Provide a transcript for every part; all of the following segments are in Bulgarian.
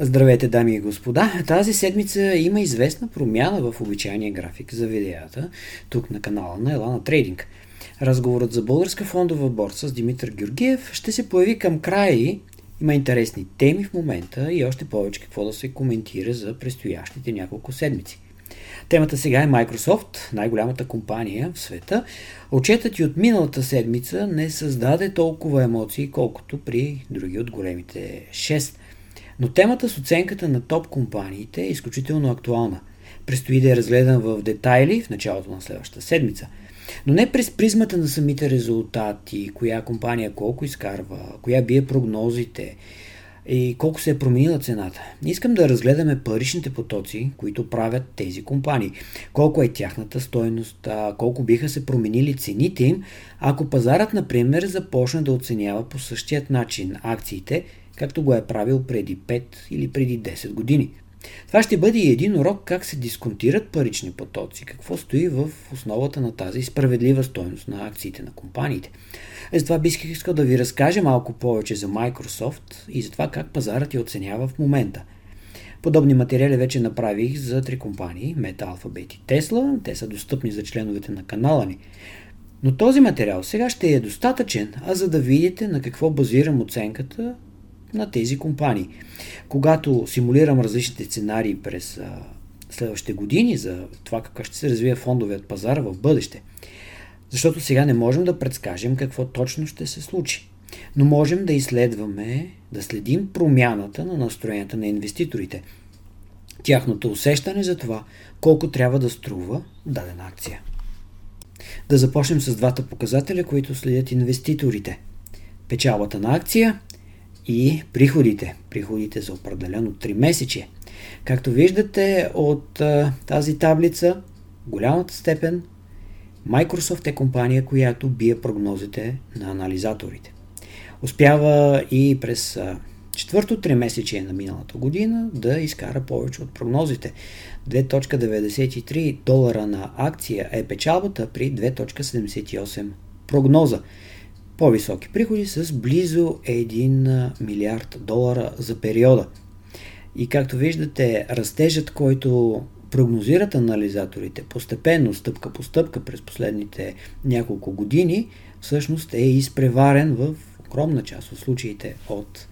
Здравейте, дами и господа! Тази седмица има известна промяна в обичайния график за видеята, тук на канала на Елана Трейдинг. Разговорът за българска фондова борса с Димитър Георгиев ще се появи към края и има интересни теми в момента и още повече какво да се коментира за предстоящите няколко седмици. Темата сега е Microsoft, най-голямата компания в света. Отчетът и от миналата седмица не създаде толкова емоции, колкото при други от големите 6. Но темата с оценката на топ компаниите е изключително актуална. Престои да е разгледан в детайли в началото на следващата седмица. Но не през призмата на самите резултати, коя компания колко изкарва, коя бие прогнозите и колко се е променила цената. Искам да разгледаме паричните потоци, които правят тези компании. Колко е тяхната стойност, колко биха се променили цените им, ако пазарът, например, започне да оценява по същият начин акциите – както го е правил преди 5 или преди 10 години. Това ще бъде и един урок как се дисконтират парични потоци, какво стои в основата на тази справедлива стойност на акциите на компаниите. Е, затова бих искал да ви разкажа малко повече за Microsoft и за това как пазарът я оценява в момента. Подобни материали вече направих за три компании Meta, Alphabet и Tesla. Те са достъпни за членовете на канала ни. Но този материал сега ще е достатъчен, а за да видите на какво базирам оценката на тези компании. Когато симулирам различните сценарии през а, следващите години за това как ще се развие фондовият пазар в бъдеще, защото сега не можем да предскажем какво точно ще се случи. Но можем да изследваме, да следим промяната на настроенията на инвеститорите. Тяхното усещане за това колко трябва да струва дадена акция. Да започнем с двата показателя, които следят инвеститорите. Печалбата на акция и приходите. Приходите за определено 3 месече. Както виждате от тази таблица, голямата степен Microsoft е компания, която бие прогнозите на анализаторите. Успява и през четвърто три месече на миналата година да изкара повече от прогнозите. 2.93 долара на акция е печалбата при 2.78 прогноза по-високи приходи с близо 1 милиард долара за периода. И както виждате, растежът, който прогнозират анализаторите постепенно, стъпка по стъпка през последните няколко години, всъщност е изпреварен в огромна част от случаите от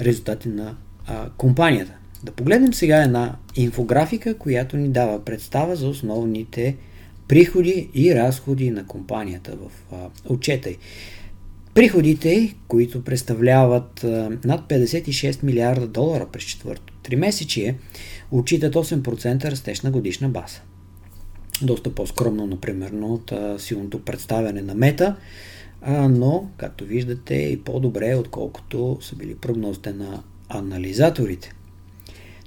резултати на а, компанията. Да погледнем сега една инфографика, която ни дава представа за основните приходи и разходи на компанията в а, отчета. Приходите, които представляват над 56 милиарда долара през четвърто три месечие, отчитат 8% растеж на годишна база. Доста по-скромно, например, от силното представяне на мета, но, както виждате, и по-добре, отколкото са били прогнозите на анализаторите.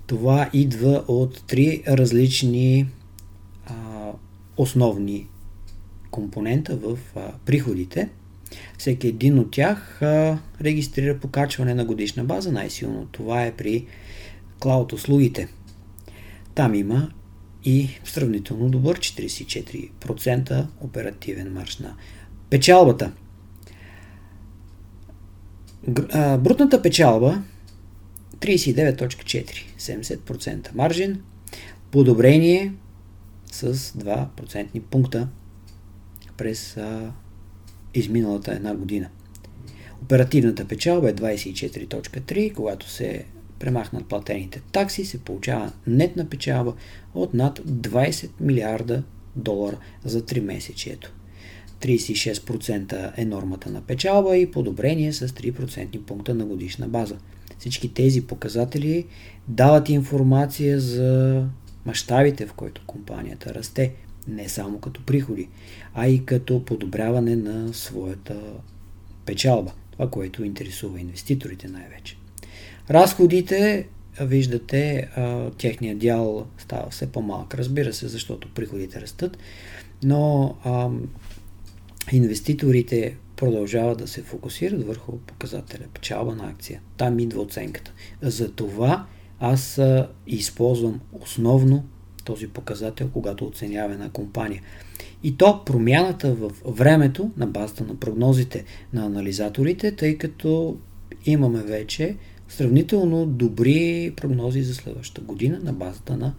Това идва от три различни а, основни компонента в а, приходите – всеки един от тях регистрира покачване на годишна база най-силно. Това е при клауд услугите. Там има и сравнително добър 44% оперативен марш на печалбата. Брутната печалба 39.4, 70% маржин, подобрение с 2% пункта през изминалата една година. Оперативната печалба е 24.3, когато се премахнат платените такси, се получава нетна печалба от над 20 милиарда долара за 3 месечието. 36% е нормата на печалба и подобрение с 3% пункта на годишна база. Всички тези показатели дават информация за мащабите, в който компанията расте не само като приходи, а и като подобряване на своята печалба. Това, което интересува инвеститорите най-вече. Разходите, виждате, техният дял става все по-малък. Разбира се, защото приходите растат, но а, инвеститорите продължават да се фокусират върху показателя печалба на акция. Там идва оценката. За това аз използвам основно този показател, когато оценява една компания. И то промяната в времето на базата на прогнозите на анализаторите, тъй като имаме вече сравнително добри прогнози за следващата година на базата на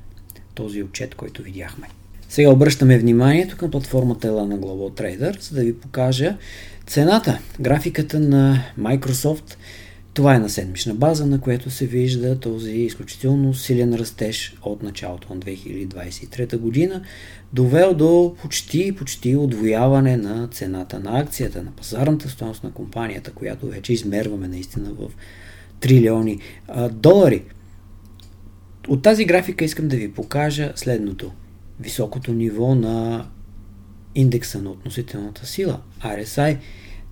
този отчет, който видяхме. Сега обръщаме вниманието към платформата Elana Global Trader, за да ви покажа цената, графиката на Microsoft. Това е на седмична база, на което се вижда този изключително силен растеж от началото на 2023 година, довел до почти, почти отвояване на цената на акцията, на пазарната стоеност на компанията, която вече измерваме наистина в трилиони а, долари. От тази графика искам да ви покажа следното. Високото ниво на индекса на относителната сила, RSI.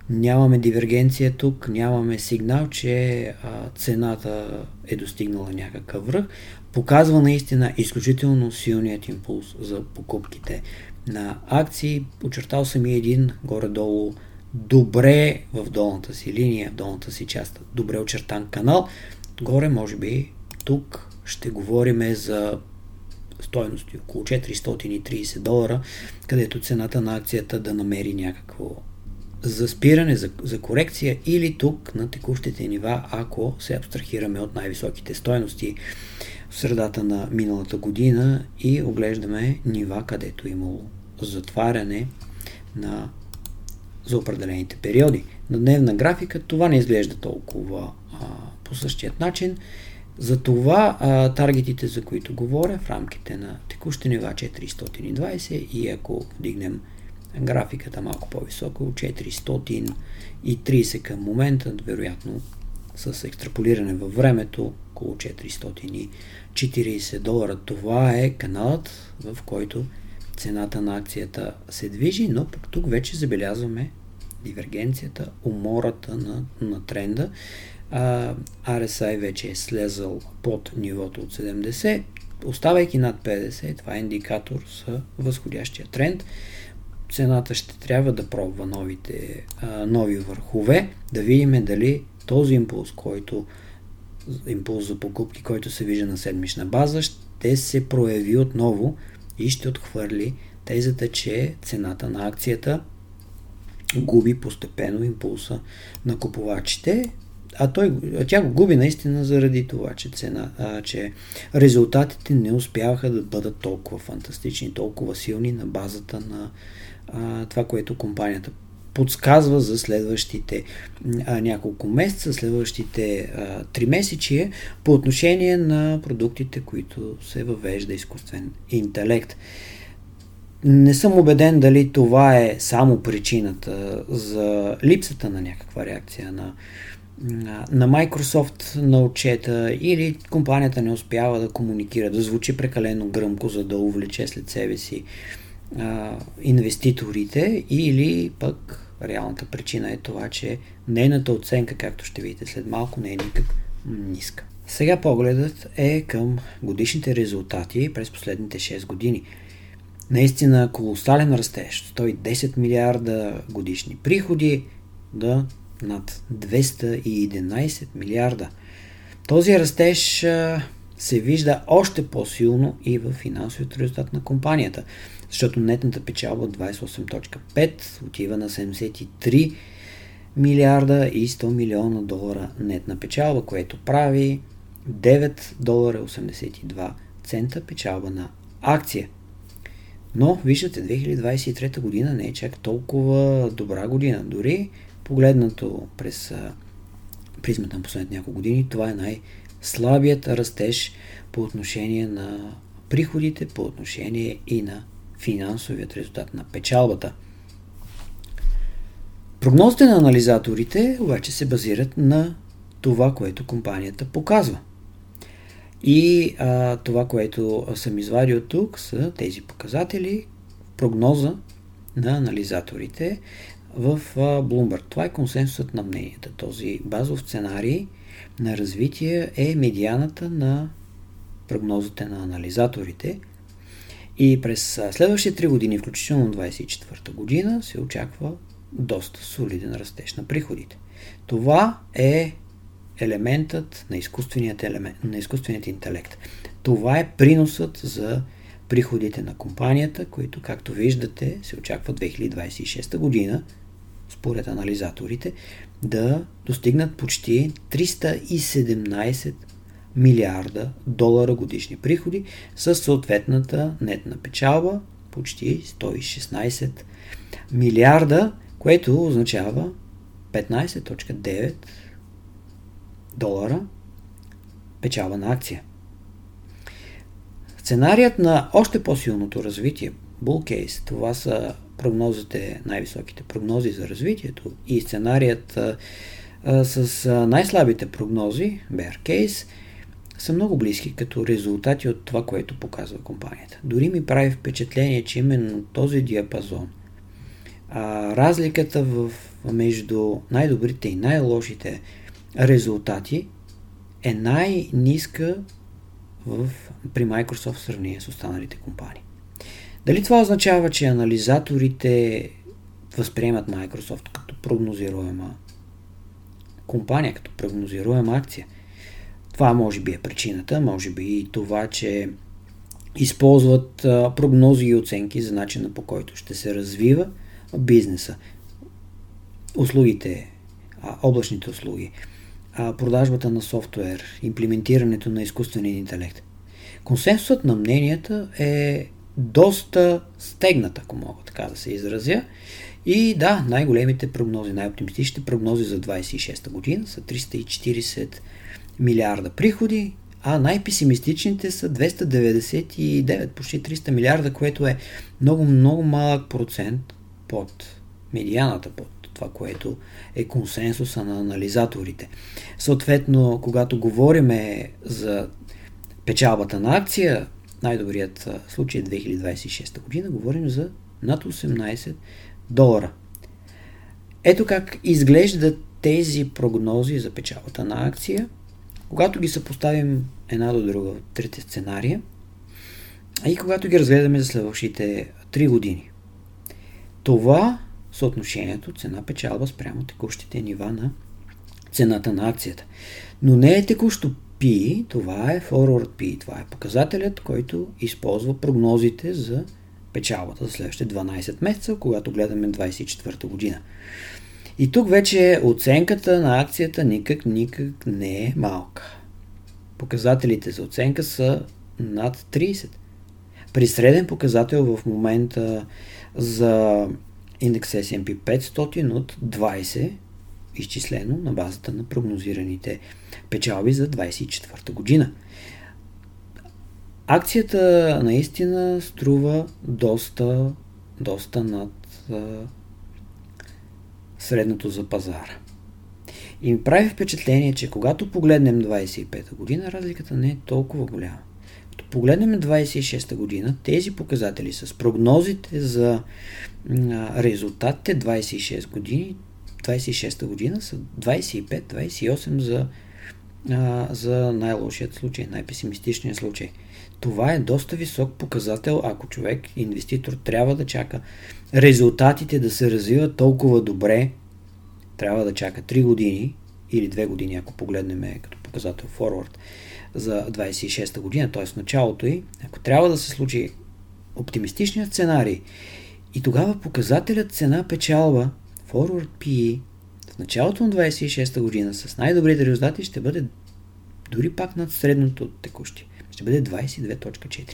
Нямаме дивергенция тук, нямаме сигнал, че а, цената е достигнала някакъв връх. Показва наистина изключително силният импулс за покупките на акции. Очертал съм и един горе-долу добре в долната си линия, в долната си част, добре очертан канал. Горе, може би, тук ще говорим за стоености около 430 долара, където цената на акцията да намери някакво за спиране, за, за корекция или тук на текущите нива, ако се абстрахираме от най-високите стоености в средата на миналата година и оглеждаме нива, където е имало затваряне на за определените периоди. На дневна графика това не изглежда толкова а, по същият начин. Затова а, таргетите, за които говоря, в рамките на текущи нива 420 и ако вдигнем графиката малко по-високо, 430 към момента, вероятно с екстраполиране във времето, около 440 долара. Това е каналът, в който цената на акцията се движи, но пък тук вече забелязваме дивергенцията, умората на, на тренда. А, RSI вече е слезал под нивото от 70, оставайки над 50, това е индикатор за възходящия тренд. Цената ще трябва да пробва новите, а, нови върхове, да видим дали този импулс, който импулс за покупки, който се вижда на седмична база, ще се прояви отново и ще отхвърли тезата, че цената на акцията губи постепенно импулса на купувачите, а, той, тя го губи наистина заради това, че, цена, а, че резултатите не успяваха да бъдат толкова фантастични, толкова силни на базата на това, което компанията подсказва за следващите а, няколко месеца, следващите а, три месечи по отношение на продуктите, които се въвежда изкуствен интелект. Не съм убеден дали това е само причината за липсата на някаква реакция на, на Microsoft на отчета или компанията не успява да комуникира, да звучи прекалено гръмко, за да увлече след себе си а, инвеститорите или пък реалната причина е това, че нейната оценка, както ще видите след малко, не е никак ниска. Сега погледът е към годишните резултати през последните 6 години – наистина колосален растеж. 110 милиарда годишни приходи да над 211 милиарда. Този растеж се вижда още по-силно и в финансовият резултат на компанията, защото нетната печалба от 28.5 отива на 73 милиарда и 100 милиона долара нетна печалба, което прави 9 долара 82 цента печалба на акция. Но, виждате, 2023 година не е чак толкова добра година. Дори погледнато през призмата на последните няколко години, това е най-слабият растеж по отношение на приходите, по отношение и на финансовият резултат на печалбата. Прогнозите на анализаторите обаче се базират на това, което компанията показва. И а, това, което съм извадил тук, са тези показатели, прогноза на анализаторите в а, Bloomberg. Това е консенсусът на мненията. Този базов сценарий на развитие е медианата на прогнозите на анализаторите. И през следващите 3 години, включително 24 година, се очаква доста солиден растеж на приходите. Това е елементът на изкуственият, елемент, на изкуственият интелект. Това е приносът за приходите на компанията, които, както виждате, се очаква 2026 година, според анализаторите, да достигнат почти 317 милиарда долара годишни приходи с съответната нетна печалба почти 116 милиарда, което означава 15.9 долара печалба на акция. Сценарият на още по-силното развитие, Bull Case, това са прогнозите, най-високите прогнози за развитието и сценарият а, с най-слабите прогнози, Bear Case, са много близки като резултати от това, което показва компанията. Дори ми прави впечатление, че именно този диапазон, а, разликата в, между най-добрите и най-лошите резултати е най-ниска в, при Microsoft в сравнение с останалите компании. Дали това означава, че анализаторите възприемат Microsoft като прогнозируема компания, като прогнозируема акция? Това може би е причината, може би и това, че използват прогнози и оценки за начина по който ще се развива бизнеса. Услугите, облачните услуги, продажбата на софтуер, имплементирането на изкуствения интелект. Консенсусът на мненията е доста стегнат, ако мога така да се изразя. И да, най-големите прогнози, най-оптимистичните прогнози за 26-та година са 340 милиарда приходи, а най-песимистичните са 299, почти 300 милиарда, което е много, много малък процент под медианата, под това, което е консенсуса на анализаторите. Съответно, когато говориме за печалбата на акция, най-добрият случай е 2026 година, говорим за над 18 долара. Ето как изглеждат тези прогнози за печалбата на акция, когато ги съпоставим една до друга трите сценария и когато ги разгледаме за следващите 3 години. Това съотношението цена-печалба спрямо текущите нива на цената на акцията. Но не е текущо P, това е forward P, това е показателят, който използва прогнозите за печалбата за следващите 12 месеца, когато гледаме 24 година. И тук вече оценката на акцията никак, никак не е малка. Показателите за оценка са над 30. При среден показател в момента за индекс S&P 500 от 20, изчислено на базата на прогнозираните печалби за 24 година. Акцията наистина струва доста, доста над средното за пазара. И ми прави впечатление, че когато погледнем 25-та година, разликата не е толкова голяма. Като погледнем 26-та година, тези показатели с прогнозите за резултатите 26 години, 26-та година са 25-28 за, а, за най-лошият случай, най-песимистичният случай. Това е доста висок показател, ако човек, инвеститор, трябва да чака резултатите да се развиват толкова добре, трябва да чака 3 години или 2 години, ако погледнем като показател forward за 26-та година, т.е. началото й, ако трябва да се случи оптимистичният сценарий и тогава показателят цена-печалба, forward PE, началото на 26-та година с най-добрите резултати ще бъде дори пак над средното от текущи. Ще бъде 22.4.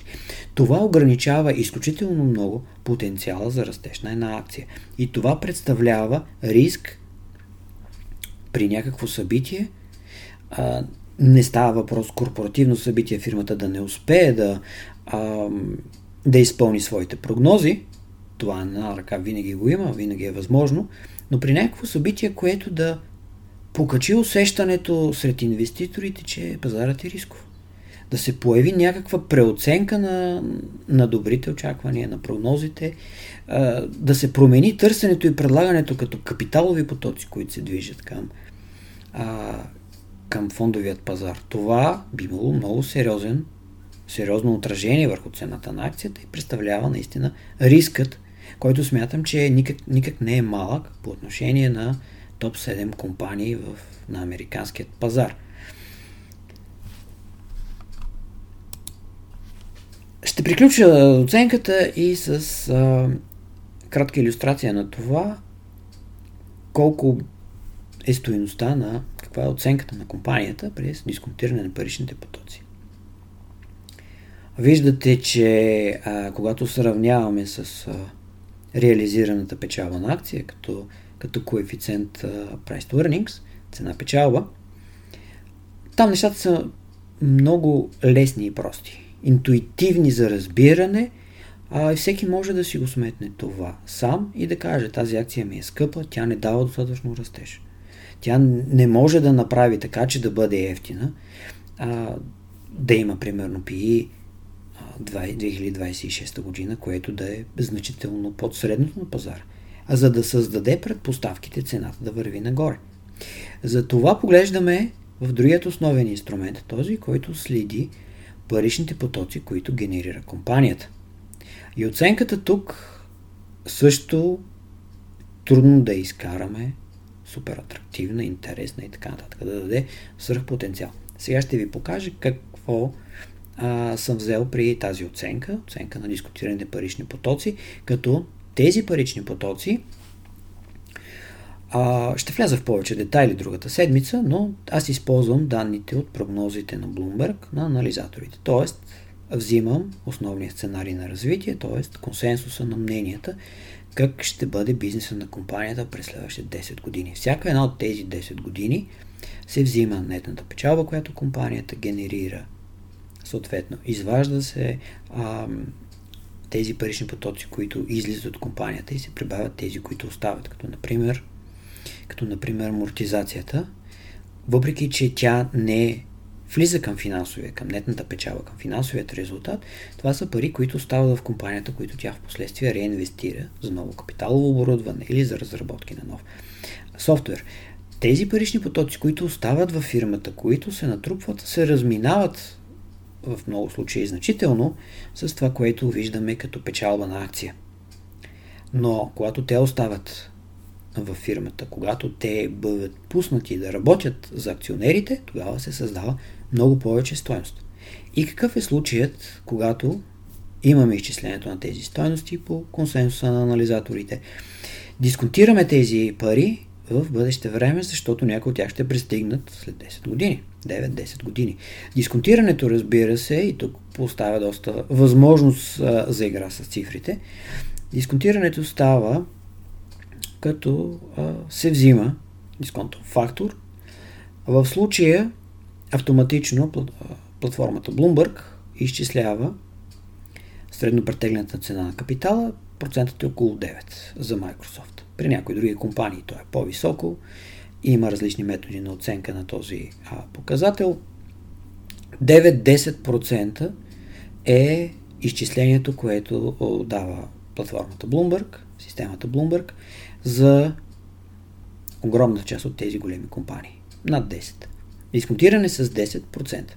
Това ограничава изключително много потенциала за растеж на една акция. И това представлява риск при някакво събитие. А, не става въпрос корпоративно събитие, фирмата да не успее да, а, да изпълни своите прогнози, това на ръка винаги го има, винаги е възможно, но при някакво събитие, което да покачи усещането сред инвеститорите, че пазарът е рисков. Да се появи някаква преоценка на, на добрите очаквания, на прогнозите, да се промени търсенето и предлагането като капиталови потоци, които се движат към, към фондовият пазар. Това би имало много сериозен, сериозно отражение върху цената на акцията и представлява наистина рискът който смятам, че никак, никак не е малък по отношение на топ 7 компании в, на американският пазар. Ще приключа оценката и с а, кратка иллюстрация на това колко е стоеността на каква е оценката на компанията през дисконтиране на паричните потоци. Виждате, че а, когато сравняваме с а, реализираната печалба на акция като, като коефициент а, Price to Earnings, цена печалба, там нещата са много лесни и прости. Интуитивни за разбиране, а всеки може да си го сметне това сам и да каже, тази акция ми е скъпа, тя не дава достатъчно растеж. Тя не може да направи така, че да бъде ефтина, а, да има примерно PE 2026 година, което да е значително под средното на пазара, а за да създаде предпоставките цената да върви нагоре. За това поглеждаме в другият основен инструмент, този, който следи паричните потоци, които генерира компанията. И оценката тук също трудно да изкараме супер атрактивна, интересна и така нататък, да даде свръхпотенциал. Сега ще ви покажа какво а, съм взел при тази оценка, оценка на дискутираните парични потоци, като тези парични потоци а, ще вляза в повече детайли другата седмица, но аз използвам данните от прогнозите на Bloomberg на анализаторите. Тоест, взимам основния сценарий на развитие, т.е. консенсуса на мненията, как ще бъде бизнеса на компанията през следващите 10 години. Всяка една от тези 10 години се взима нетната печалба, която компанията генерира. Съответно, изважда се а, тези парични потоци, които излизат от компанията и се прибавят тези, които остават, като например, като например амортизацията, въпреки че тя не влиза към финансовия, към нетната печала, към финансовият резултат, това са пари, които стават в компанията, които тя в последствие реинвестира за ново капиталово оборудване или за разработки на нов софтуер. Тези парични потоци, които остават във фирмата, които се натрупват, се разминават в много случаи значително с това, което виждаме като печалба на акция. Но когато те остават в фирмата, когато те бъдат пуснати да работят за акционерите, тогава се създава много повече стоеност. И какъв е случаят, когато имаме изчислението на тези стоености по консенсуса на анализаторите? Дисконтираме тези пари в бъдеще време, защото някои от тях ще пристигнат след 10 години. 9-10 години. Дисконтирането, разбира се, и тук поставя доста възможност а, за игра с цифрите. Дисконтирането става като а, се взима дисконтов фактор. В случая автоматично платформата Bloomberg изчислява средно претеглената цена на капитала, процентът е около 9 за Microsoft. При някои други компании то е по-високо. Има различни методи на оценка на този а, показател. 9-10% е изчислението, което дава платформата Bloomberg, системата Bloomberg, за огромна част от тези големи компании. Над 10. Дисконтиране с 10%.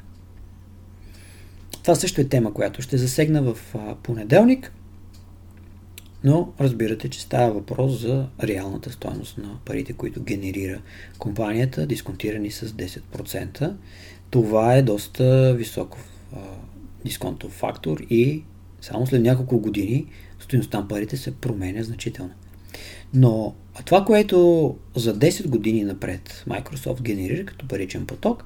Това също е тема, която ще засегна в понеделник, но разбирате, че става въпрос за реалната стоеност на парите, които генерира компанията, дисконтирани с 10%. Това е доста висок дисконтов фактор и само след няколко години стоеността на парите се променя значително. Но това, което за 10 години напред Microsoft генерира като паричен поток,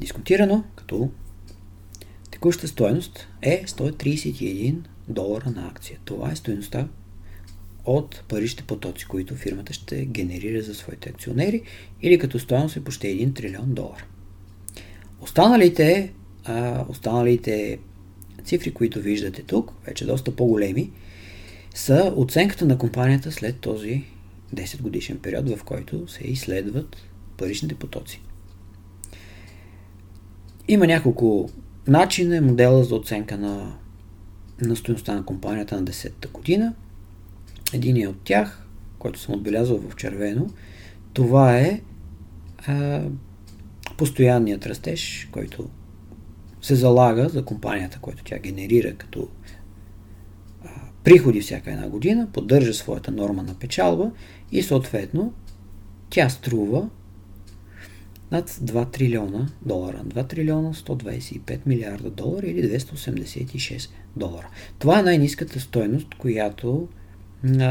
дискутирано като текуща стоеност е 131 долара на акция. Това е стоеността от паричните потоци, които фирмата ще генерира за своите акционери или като стоеност е почти 1 трилион долара. Останалите, а, останалите цифри, които виждате тук, вече доста по-големи, са оценката на компанията след този 10 годишен период, в който се изследват паричните потоци. Има няколко начина, модела за оценка на, на стоеността на компанията на 10-та година. Един от тях, който съм отбелязал в червено, това е а, постоянният растеж, който се залага за компанията, който тя генерира като приходи всяка една година, поддържа своята норма на печалба и съответно тя струва над 2 трилиона долара. 2 трилиона 125 милиарда долара или 286 долара. Това е най-низката стойност, която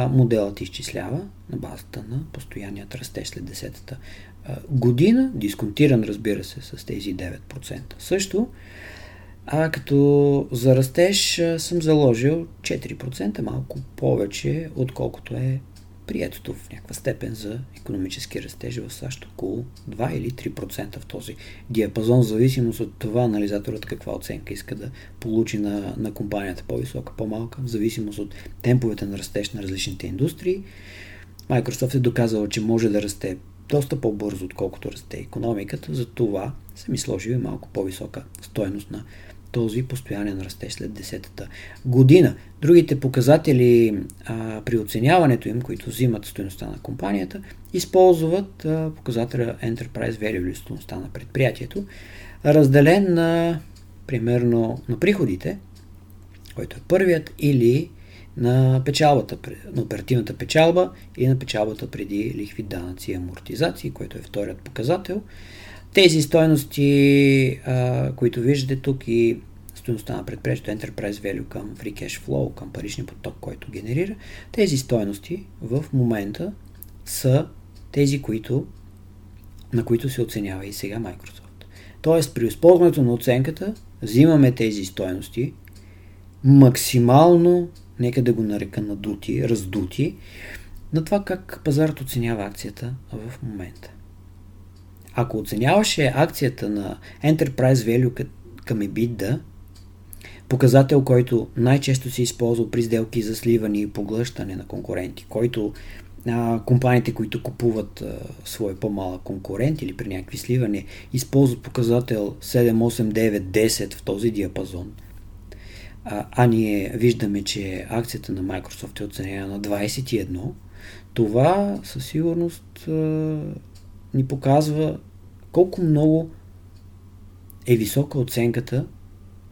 моделът изчислява на базата на постоянният растеж след 10-та година, дисконтиран разбира се с тези 9%. Също, а като за растеж съм заложил 4%, малко повече, отколкото е приетото в някаква степен за економически растеж в САЩ около 2 или 3% в този диапазон, в зависимост от това анализаторът каква оценка иска да получи на, на компанията, по-висока, по-малка, в зависимост от темповете на растеж на различните индустрии. Microsoft е доказала, че може да расте доста по-бързо, отколкото расте економиката, за това са ми сложили малко по-висока стоеност на този постоянен растеж след 10-та година. Другите показатели а, при оценяването им, които взимат стоеността на компанията, използват а, показателя Enterprise Value или стоеността на предприятието, разделен на примерно на приходите, който е първият, или на печалбата, на оперативната печалба и на печалбата преди лихви, данъци и амортизации, който е вторият показател. Тези стоености, които виждате тук и стоеността на предприятието Enterprise Value към Free Cash Flow, към паричния поток, който генерира, тези стоености в момента са тези, които, на които се оценява и сега Microsoft. Тоест, при използването на оценката, взимаме тези стоености максимално, нека да го нарека надути, раздути, на това как пазарът оценява акцията в момента. Ако оценяваше акцията на Enterprise Value към EBITDA, показател, който най-често се използва при сделки за сливане и поглъщане на конкуренти, който а, компаниите, които купуват а, свой по-малък конкурент или при някакви сливане, използват показател 7, 8, 9, 10 в този диапазон. А, а ние виждаме, че акцията на Microsoft е оценена на 21. Това със сигурност а, ни показва колко много е висока оценката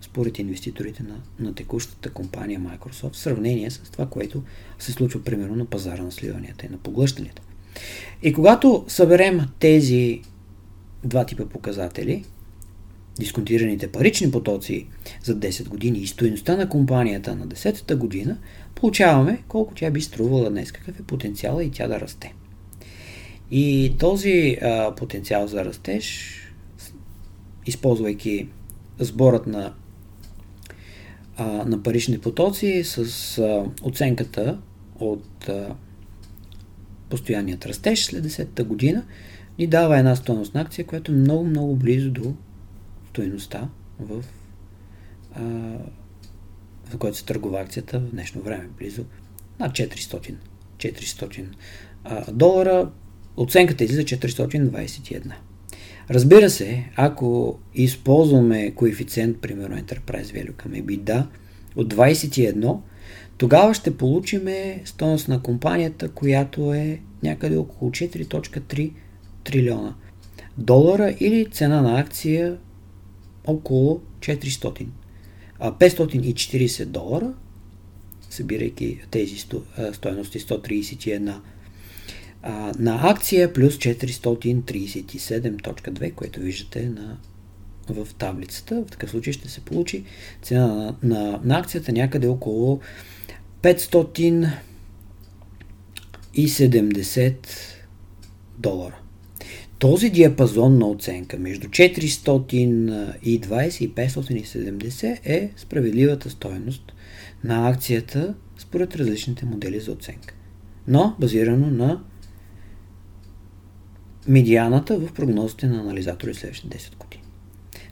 според инвеститорите на, на текущата компания Microsoft в сравнение с това, което се случва примерно на пазара на сливанията и на поглъщанията. И когато съберем тези два типа показатели, дисконтираните парични потоци за 10 години и стоеността на компанията на 10-та година, получаваме колко тя би струвала днес, какъв е потенциала и тя да расте. И този а, потенциал за растеж, използвайки сборът на, а, на парични потоци с а, оценката от а, постоянният растеж след 10-та година, ни дава една стоеност на акция, която е много, много близо до стоеността в, а, в който се търгува акцията в днешно време, близо над 400, 400 а, долара оценката излиза 421. Разбира се, ако използваме коефициент, примерно Enterprise Value към EBITDA от 21, тогава ще получим стоеност на компанията, която е някъде около 4.3 трилиона долара или цена на акция около 400. 540 долара, събирайки тези стоености 131 а, на акция плюс 437.2, което виждате на, в таблицата. В такъв случай ще се получи цена на, на, на акцията някъде около 570 долара. Този диапазон на оценка между 420 и 570 е справедливата стоеност на акцията според различните модели за оценка. Но базирано на медианата в прогнозите на анализатори следващите 10 години.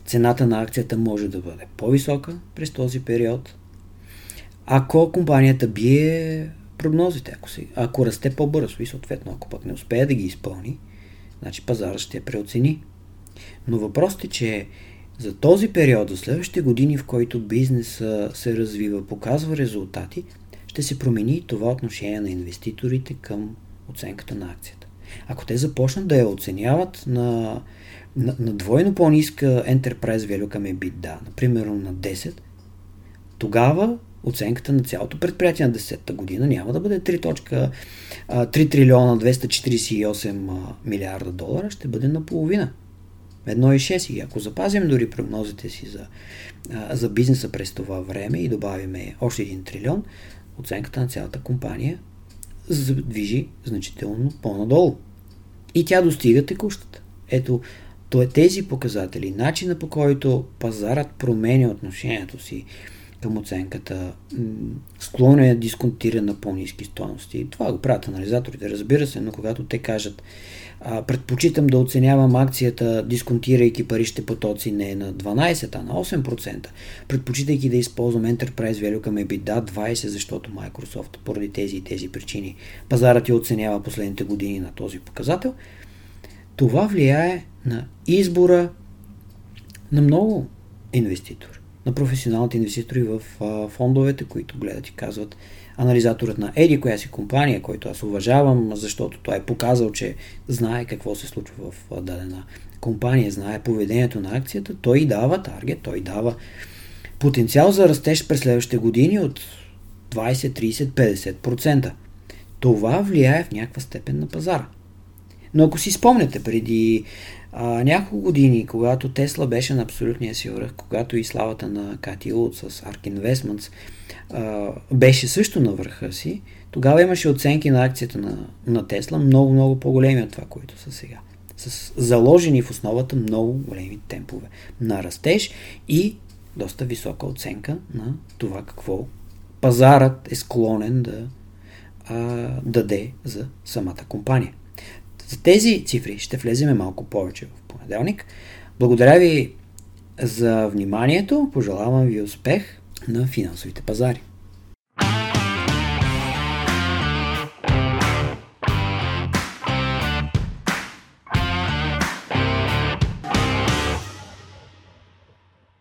Цената на акцията може да бъде по-висока през този период, ако компанията бие прогнозите, ако, се, ако расте по-бързо и съответно ако пък не успее да ги изпълни, значи пазара ще преоцени. Но въпросът е, че за този период, за следващите години, в който бизнеса се развива, показва резултати, ще се промени това отношение на инвеститорите към оценката на акцията. Ако те започнат да я оценяват на, на, на двойно по-ниска Enterprise Value към EBITDA, например на 10, тогава оценката на цялото предприятие на 10-та година няма да бъде 3, 3 трилиона 248 милиарда долара, ще бъде наполовина. 1,6 и ако запазим дори прогнозите си за, за бизнеса през това време и добавиме още 1 трилион, оценката на цялата компания движи значително по-надолу. И тя достига текущата. Ето, то е тези показатели, начина по който пазарът променя отношението си към оценката, склонен е дисконтира на по-низки стоености. Това го правят анализаторите, разбира се, но когато те кажат а, предпочитам да оценявам акцията, дисконтирайки паричните потоци не на 12, а на 8%, предпочитайки да използвам Enterprise Value към EBITDA 20, защото Microsoft поради тези и тези причини пазарът я оценява последните години на този показател, това влияе на избора на много инвеститори на професионалните инвеститори в а, фондовете, които гледат и казват анализаторът на Еди, коя си компания, който аз уважавам, защото той е показал, че знае какво се случва в дадена компания, знае поведението на акцията, той дава таргет, той дава потенциал за растеж през следващите години от 20, 30, 50%. Това влияе в някаква степен на пазара. Но ако си спомняте, преди а, няколко години, когато Тесла беше на абсолютния си връх, когато и славата на Кати Улт с Ark Investments а, беше също на върха си, тогава имаше оценки на акцията на, на Тесла много, много по-големи от това, които са сега. С заложени в основата много големи темпове на растеж и доста висока оценка на това какво пазарът е склонен да а, даде за самата компания. За тези цифри ще влеземе малко повече в понеделник. Благодаря ви за вниманието. Пожелавам ви успех на финансовите пазари.